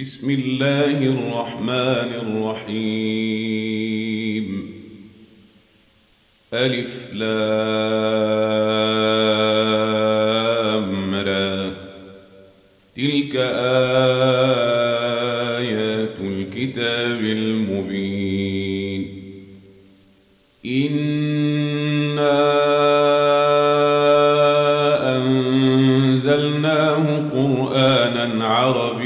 بسم الله الرحمن الرحيم. ألف لام را. تلك آيات الكتاب المبين. إنا أنزلناه قرآنا عربيا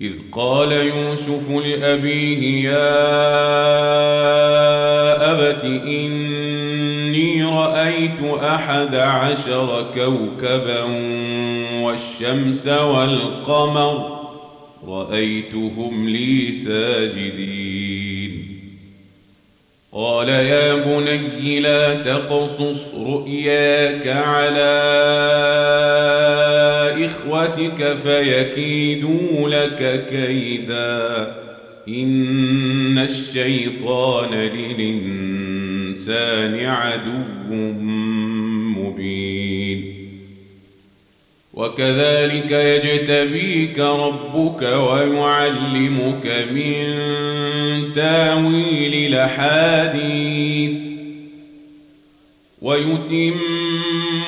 إذ قال يوسف لأبيه يا أبت إني رأيت أحد عشر كوكبا والشمس والقمر رأيتهم لي ساجدين. قال يا بني لا تقصص رؤياك على إخوتك فيكيدوا لك كيدا. إن الشيطان للإنسان عدو مبين. وكذلك يجتبيك ربك ويعلمك من تاويل الأحاديث. ويتم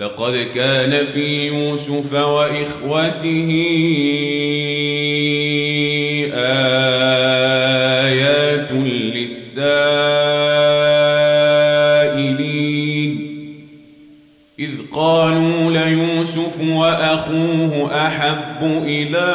لقد كان في يوسف وإخوته آيات للسائلين. إذ قالوا ليوسف وأخوه أحب إلى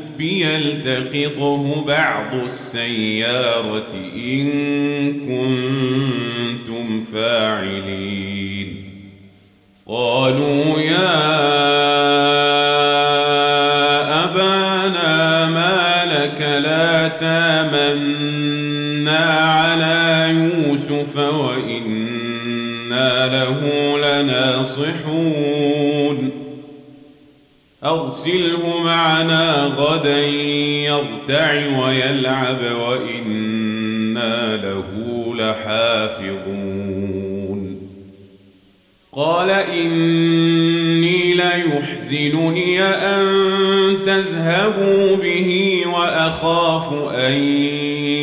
يلتقطه بعض السيارة إن كنتم فاعلين. قالوا يا أبانا ما لك لا تامنا على يوسف وإنا له لناصحون. أرسله معنا غدا يرتع ويلعب وإنا له لحافظون. قال إني ليحزنني أن تذهبوا به وأخاف أن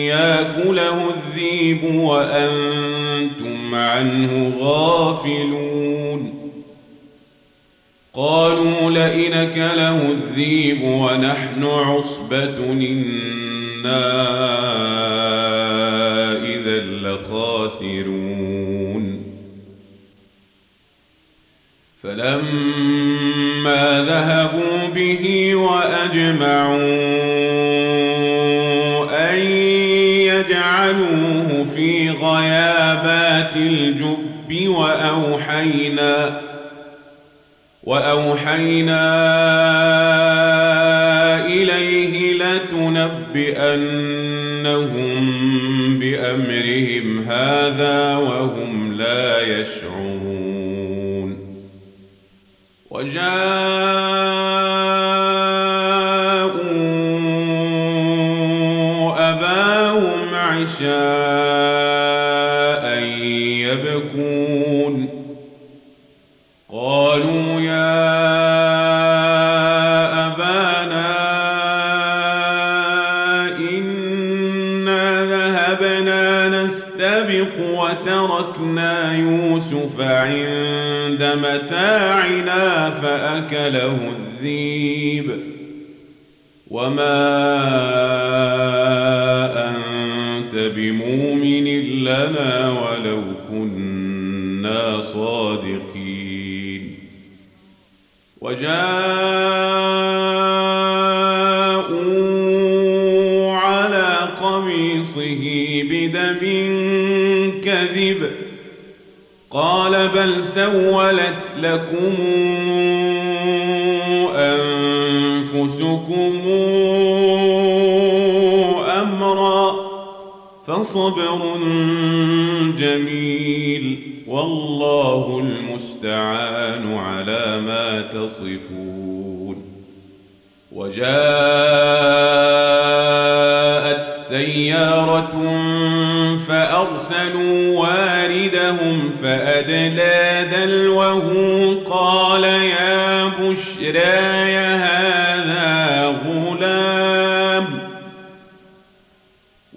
يأكله الذيب وأنتم عنه غافلون. قالوا لئن أكله الذيب ونحن عصبة إنا إذا لخاسرون. فلما ذهبوا به وأجمعوا أن يجعلوه في غيابات الجب وأوحينا وأوحينا إليه لتنبئنهم بأمرهم هذا وهم لا يشعرون. وجاءوا أباهم عشاء فصبر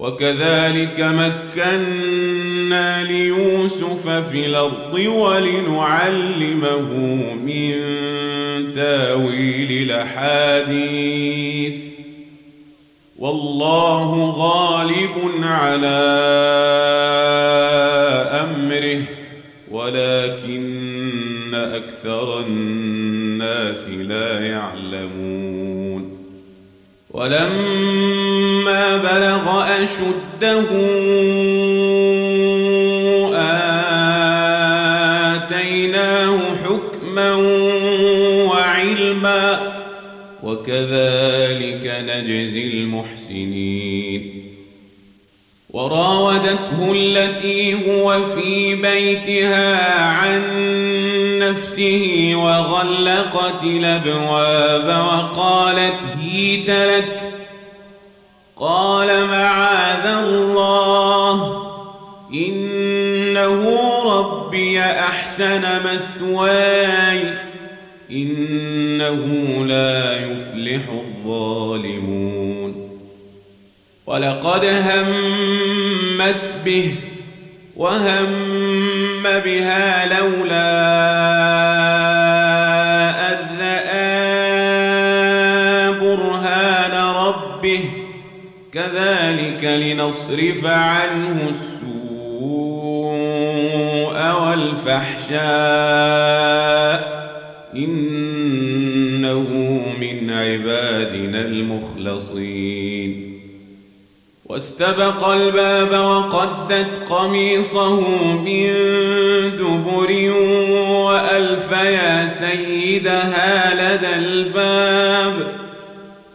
وكذلك مكنا ليوسف في الأرض ولنعلمه من تأويل الأحاديث. والله غالب على أمره ولكن أكثر الناس لا يعلمون. ولما بلغ أشده آتيناه حكما وعلما وكذلك نجزي المحسنين وراودته التي هو في بيتها عن نفسه وغلقت الابواب وقالت هيت لك قال معاذ الله إنه ربي أحسن مثواي إنه لا يفلح الظالمون. ولقد همت به وهم بها لولا لنصرف عنه السوء والفحشاء إنه من عبادنا المخلصين واستبق الباب وقدت قميصه من دبر وألف يا سيدها لدى الباب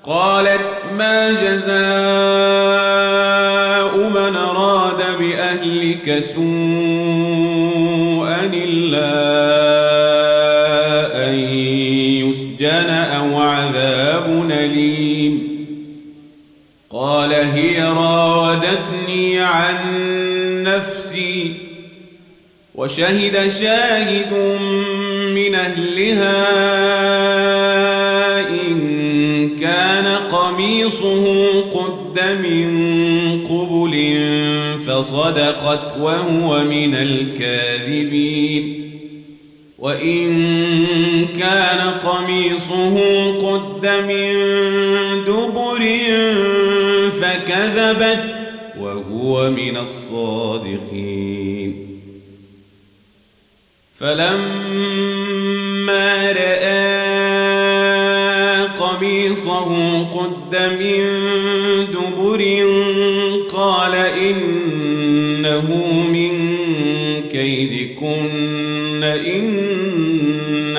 قالت ما أراد بأهلك سوءا إلا أن يسجن أو عذاب أليم. قال هي راودتني عن نفسي وشهد شاهد من أهلها إن كان قميصه قد من قبل فصدقت وهو من الكاذبين. وإن كان قميصه قد من دبر فكذبت وهو من الصادقين. فلما رأى قميصه قد من دبر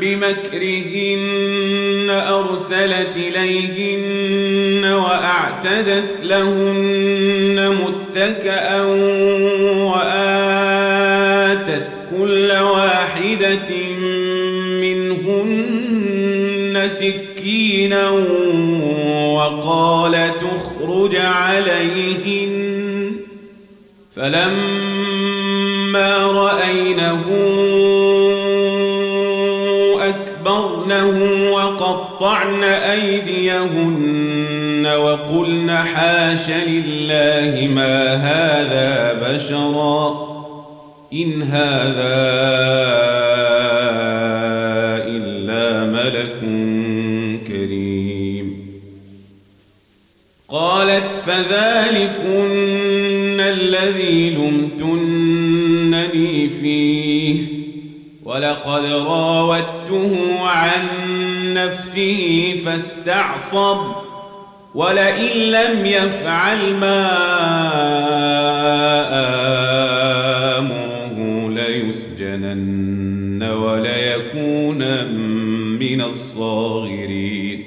بمكرهن أرسلت إليهن وأعتدت لهن متكأ وآتت كل واحدة منهن سكينا وقال تخرج عليهن فلما رأينه وقطعن أيديهن وقلن حاش لله ما هذا بشرا إن هذا إلا ملك كريم. قالت فذلكن ولقد راودته عن نفسه فاستعصب ولئن لم يفعل ما آمره ليسجنن وليكون من الصاغرين.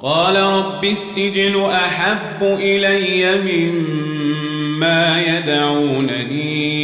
قال رب السجن أحب إلي مما يدعونني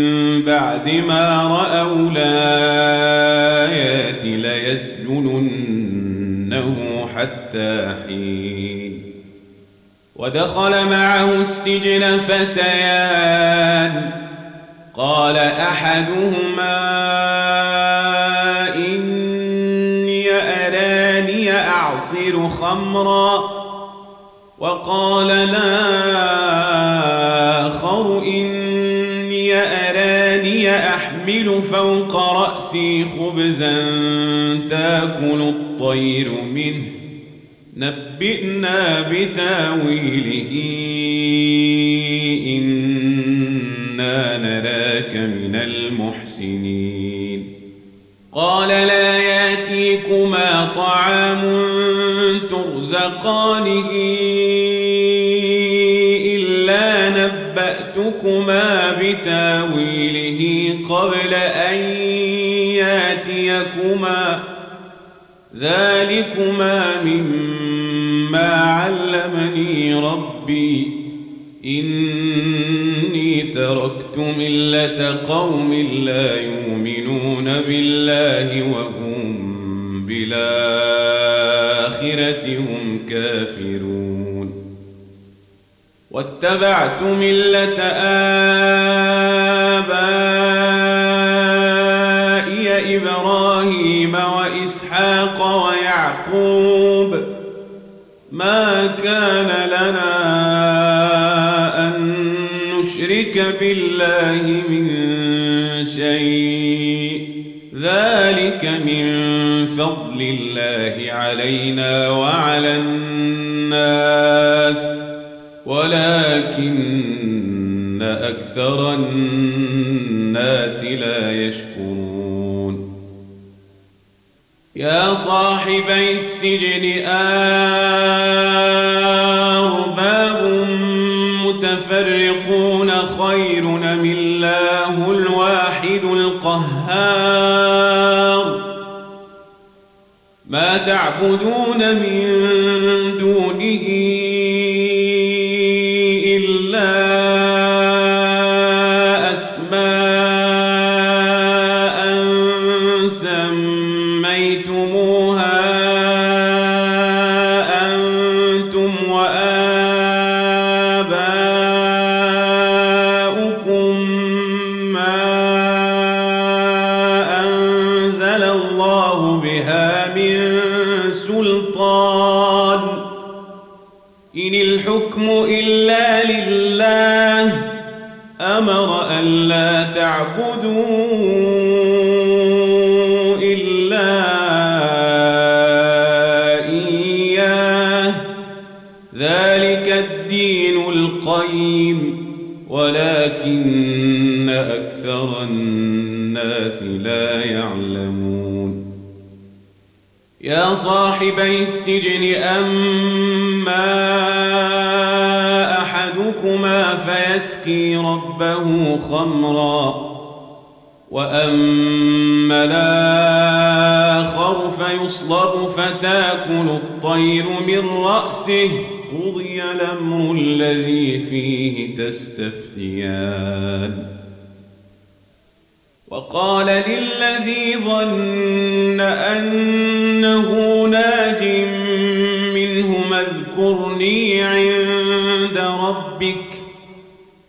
بعد ما رأوا الآيات ليسجننه حتى حين. ودخل معه السجن فتيان. قال أحدهما إني أراني أعصر خمرا. وقال الآخر إني أحمل فوق رأسي خبزا تاكل الطير منه. نبئنا بتاويله إنا نراك من المحسنين. قال لا ياتيكما طعام ترزقانه إلا نبأتكما بتاويله. قبل أن ياتيكما. ذلكما مما علمني ربي. إني تركت ملة قوم لا يؤمنون بالله وهم بالآخرة هم كافرون. واتبعت ملة آبائي إبراهيم وإسحاق ويعقوب ما أن نشرك بالله من شيء ذلك من فضل الله علينا وعلى الناس ولكن أكثر الناس لا يشكرون يا صاحبي السجن أرباب متفرقون خير من الله الواحد القهار؟ ما تعبدون من دونه السجن أما أحدكما فيسكي ربه خمرًا وأما الآخر فيصلب فتاكل الطير من رأسه قضي الأمر الذي فيه تستفتيان. وقال للذي ظن أنه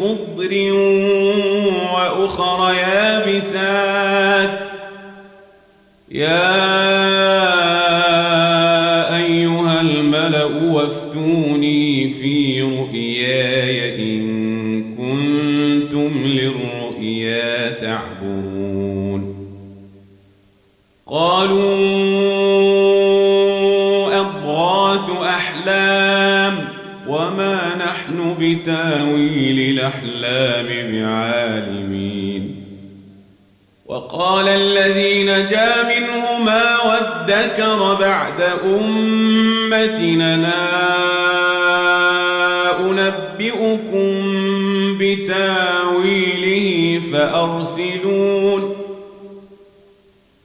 خضر وأخر يابسات. يا أيها الملأ وافتوني في رؤياي إن كنتم للرؤيا تعبرون قالوا نحن بتاويل الأحلام بعالمين. وقال الذي نجا منهما وادكر بعد أمتنا أنبئكم بتاويله فأرسلون.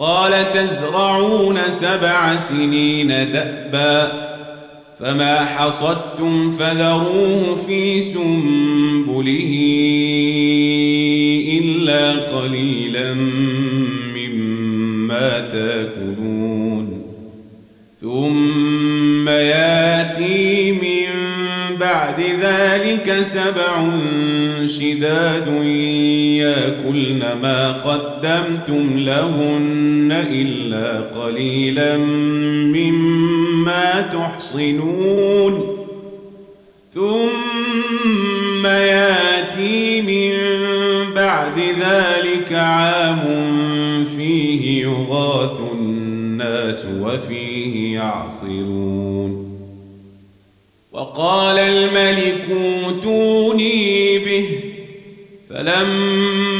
قال تزرعون سبع سنين دأبا فما حصدتم فذروه في سنبله إلا قليلا مما تأكلون. ثم ياتي من بعد ذلك سبع شداد ياكلن ما قدمتم لهن إلا قليلا مما تحصنون. ثم ياتي من بعد ذلك عام فيه يغاث الناس وفيه يعصرون. وقال الملك أوتوني به. فلما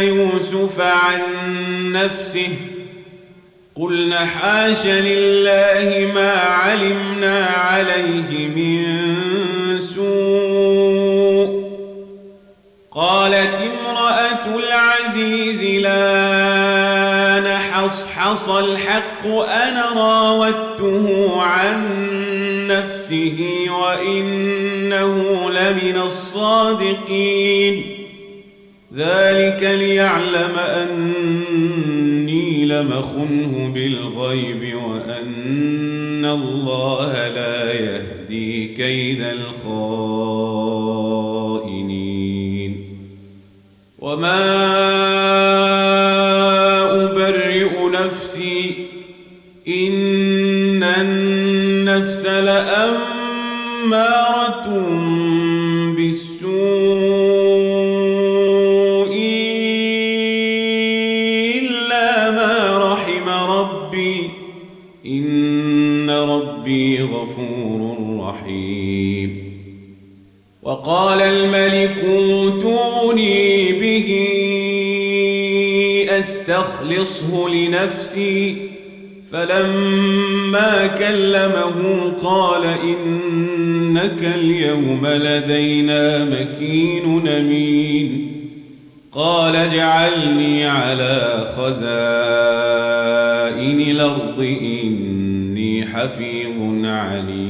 يوسف عن نفسه قلنا حاش لله ما علمنا عليه من سوء. قالت امرأة العزيز لا نحصحص الحق أنا راودته عن نفسه وإنه لمن الصادقين. ذلك ليعلم أني لمخنه بالغيب وأن الله لا يهدي كيد الخائنين. وما أبرئ نفسي إن النفس لأمارة وقال الملك اوتوني به أستخلصه لنفسي. فلما كلمه قال إنك اليوم لدينا مكين أمين. قال اجعلني على خزائن الأرض إني حفيظ عليم.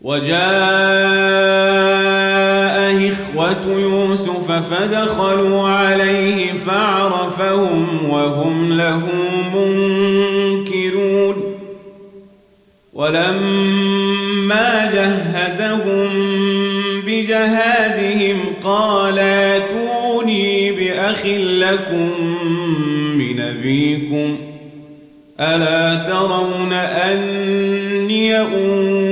وجاء إخوة يوسف فدخلوا عليه فعرفهم وهم له منكرون. ولما جهزهم بجهازهم قال أتوني بأخ لكم من أبيكم ۖ؟ ألا ترون أني الكيل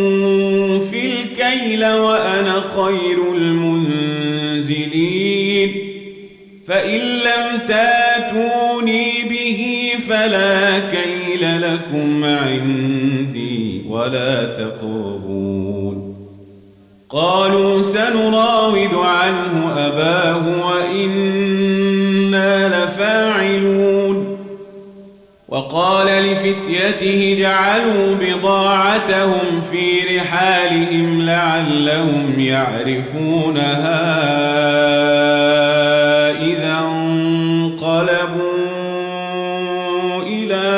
وأنا خير المنزلين. فإن لم تاتوني به فلا كيل لكم عندي ولا تقربون. قالوا سنراود عنه أباه وإنا وقال لفتيته جعلوا بضاعتهم في رحالهم لعلهم يعرفونها إذا انقلبوا إلى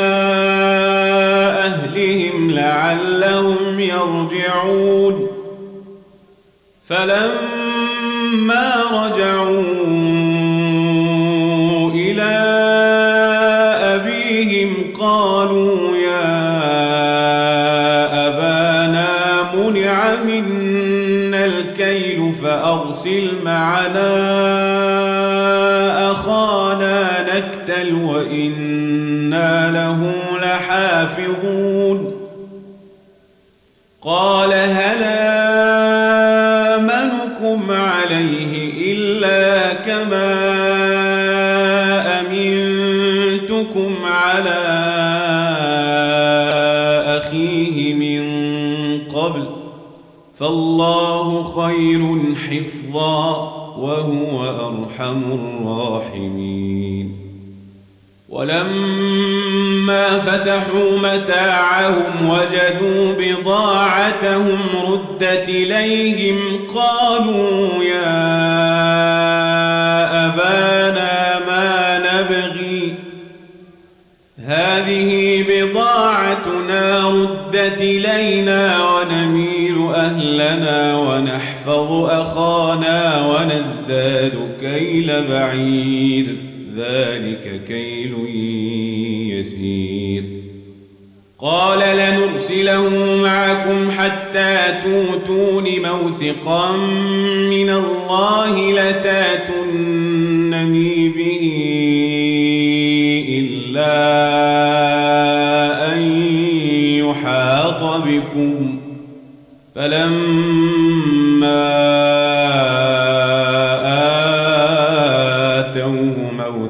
أهلهم لعلهم يرجعون. فلما رجعوا فالله خير حفظا وهو أرحم الراحمين. ولما فتحوا متاعهم وجدوا بضاعتهم ردت إليهم قالوا يا أبانا ما نبغي؟ هذه بضاعتنا ردت إلينا أهلنا ونحفظ أخانا ونزداد كيل بعير. ذلك كيل يسير. قال لنرسله معكم حتى توتون موثقا من الله لتاتونني به إلا أن يحاط بكم.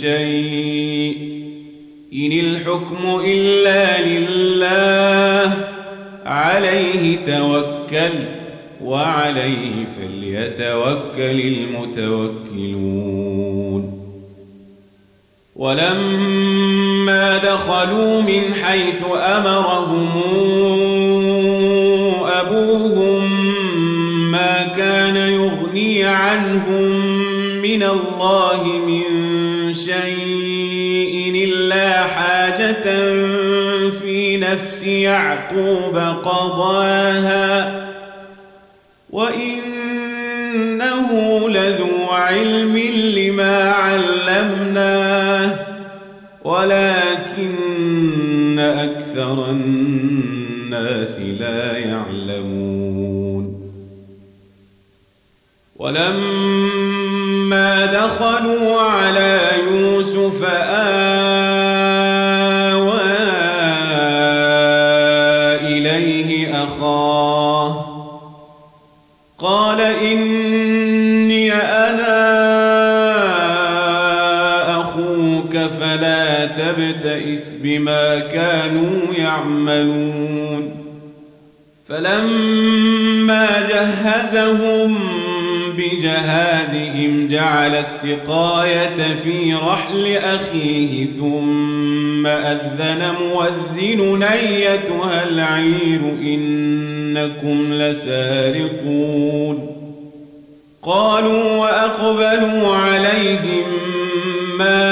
شيء. إن الحكم إلا لله عليه توكلت وعليه فليتوكل المتوكلون. ولما دخلوا من حيث أمرهم أبوهم ما كان يغني عنهم من الله يعقوب قضاها وإنه لذو علم لما علمناه ولكن أكثر الناس لا يعلمون. ولما دخلوا على يوسف آوى تبتئس بما كانوا يعملون فلما جهزهم بجهازهم جعل السقاية في رحل أخيه ثم أذن مؤذن أيتها العير إنكم لسارقون قالوا وأقبلوا عليهم ماذا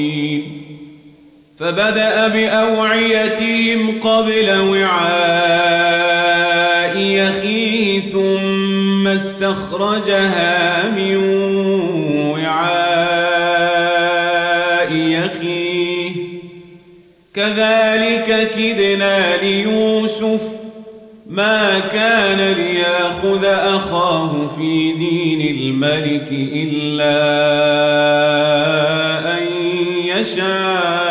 فبدأ بأوعيتهم قبل وعاء أخيه ثم استخرجها من وعاء أخيه كذلك كدنا ليوسف ما كان ليأخذ أخاه في دين الملك إلا أن يشاء.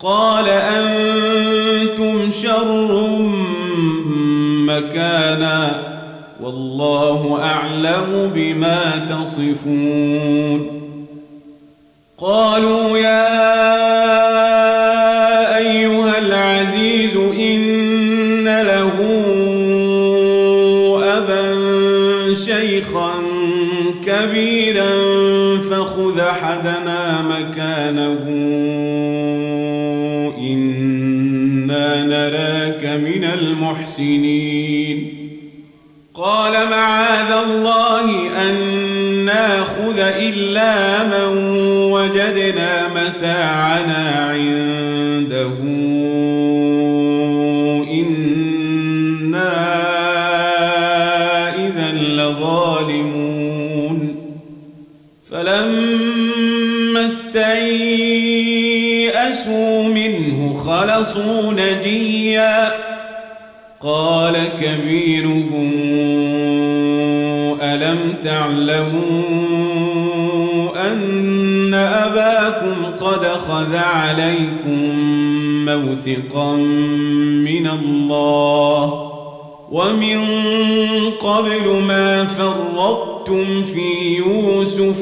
قال أنتم شر مكانا والله أعلم بما تصفون. قالوا يا كبيرا فخذ أحدنا مكانه. المحسنين. قال معاذ الله أن ناخذ إلا من وجدنا متاعنا عنده. خلصوا نجيا قال كبيرهم ألم تعلموا أن أباكم قد خذ عليكم موثقا من الله ومن قبل ما فرطتم في يوسف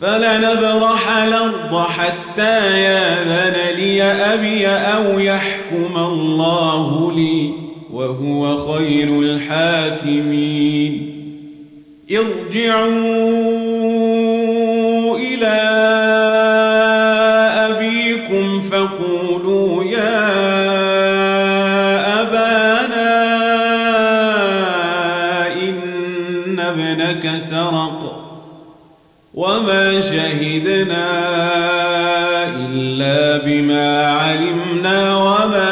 فلنبرح الأرض حتى ياذن لي أبي أو يحكم الله لي وهو خير الحاكمين. ارجعوا إلى أبيكم فقولوا يا أبانا إن ابنك سرق وما شهدنا إلا بما علمنا وما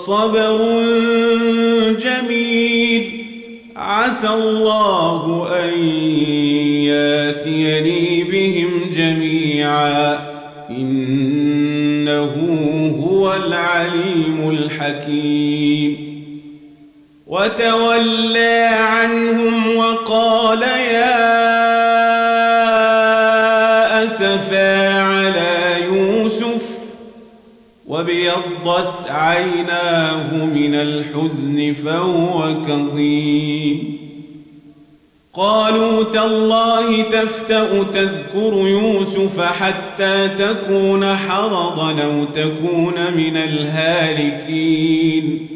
فصبر جميل. عسى الله أن ياتيني بهم جميعا. إنه هو العليم الحكيم. وتولى عنهم وقال يا وابيضت عيناه من الحزن فهو كظيم. قالوا تالله تفتأ تذكر يوسف حتى تكون حرضا أو تكون من الهالكين.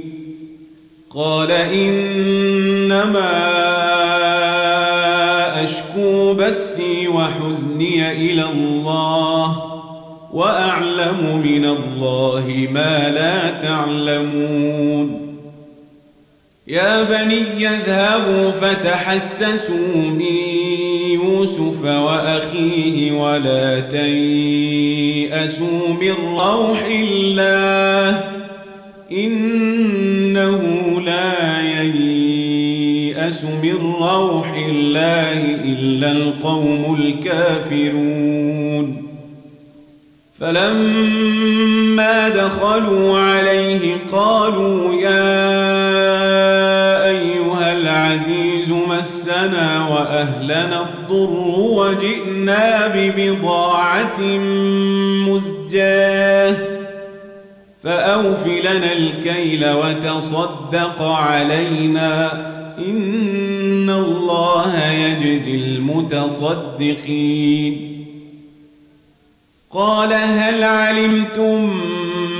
قال إنما أشكو بثي وحزني إلى الله. وأعلم من الله ما لا تعلمون. يا بني اذهبوا فتحسسوا من يوسف وأخيه ولا تيأسوا من روح الله إنه لا ييأس من روح الله إلا القوم الكافرون. فلما دخلوا عليه قالوا يا أيها العزيز مسنا وأهلنا الضر وجئنا ببضاعة مزجاه فأوف لنا الكيل وتصدق علينا إن الله يجزي المتصدقين قال هل علمتم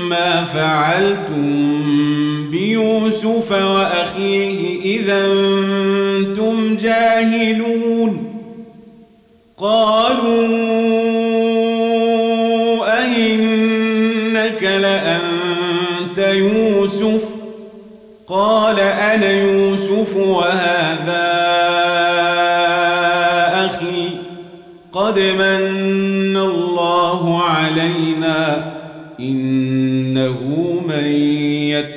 ما فعلتم بيوسف وأخيه إذا أنتم جاهلون؟ قالوا أئنك لأنت يوسف؟ قال أنا يوسف وهذا أخي قد من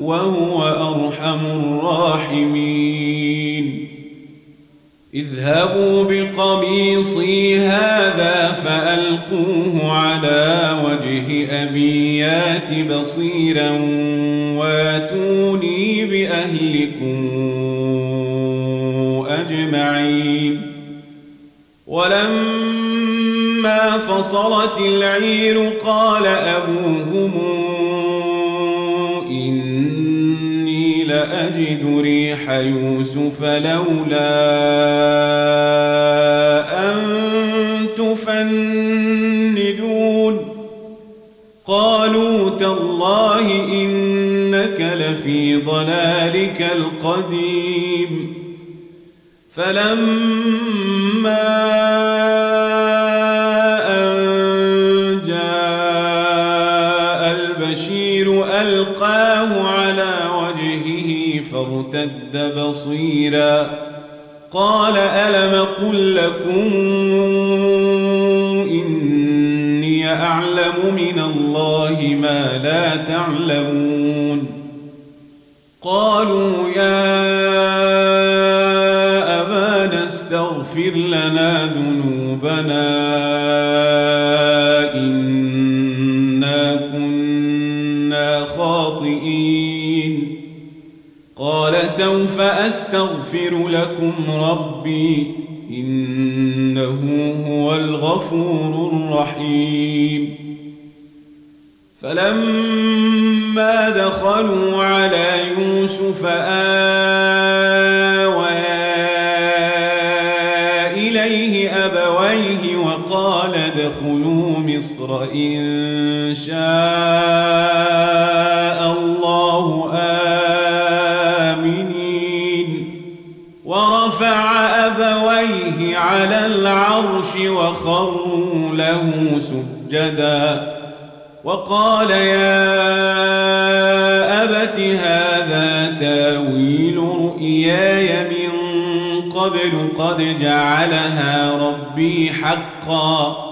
وهو أرحم الراحمين. اذهبوا بقميصي هذا فألقوه على وجه أبيات بصيرا واتوني بأهلكم أجمعين. ولما فصلت العير قال أبوهم لأجد ريح يوسف لولا أن تفندون. قالوا تالله إنك لفي ضلالك القديم. فلما فارتد بصيرا. قال ألم قل لكم إني أعلم من الله ما لا تعلمون؟ قالوا قال سوف أستغفر لكم ربي إنه هو الغفور الرحيم. فلما دخلوا على يوسف آوى أبويه وقال ادخلوا مصر إن شاء على العرش وخروا له سجدا. وقال يا أبت هذا تاويل رؤياي من قبل قد جعلها ربي حقا.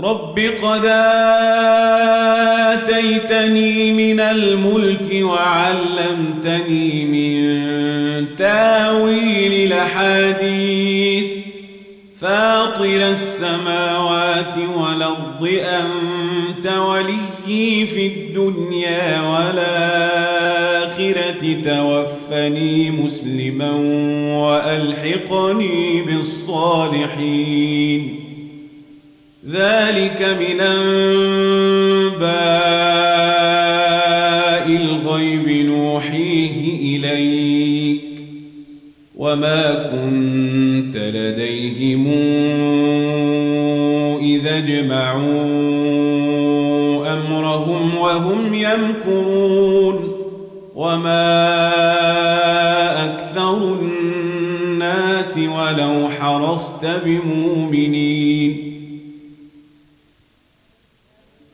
رب قد آتيتني من الملك وعلمتني من تأويل الأحاديث. فاطر السماوات والأرض أنت وليي في الدنيا والآخرة. توفني مسلما وألحقني بالصالحين. ذلك من أنباء الغيب نوحيه إليك وما كنت لديهم إذا أجمعوا أمرهم وهم يمكرون وما أكثر الناس ولو حرصت بمؤمنين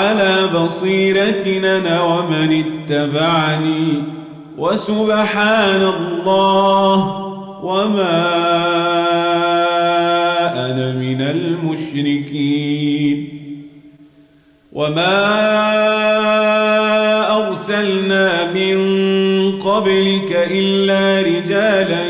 على بصيرتنا ومن اتبعني. وسبحان الله وما أنا من المشركين. وما أرسلنا من قبلك إلا رجالا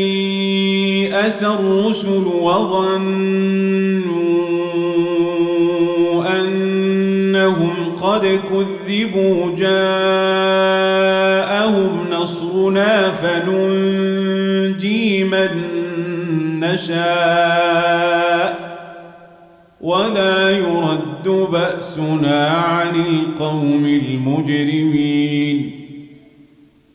استيأس الرسل وظنوا أنهم قد كذبوا جاءهم نصرنا فننجي من نشاء ولا يرد بأسنا عن القوم المجرمين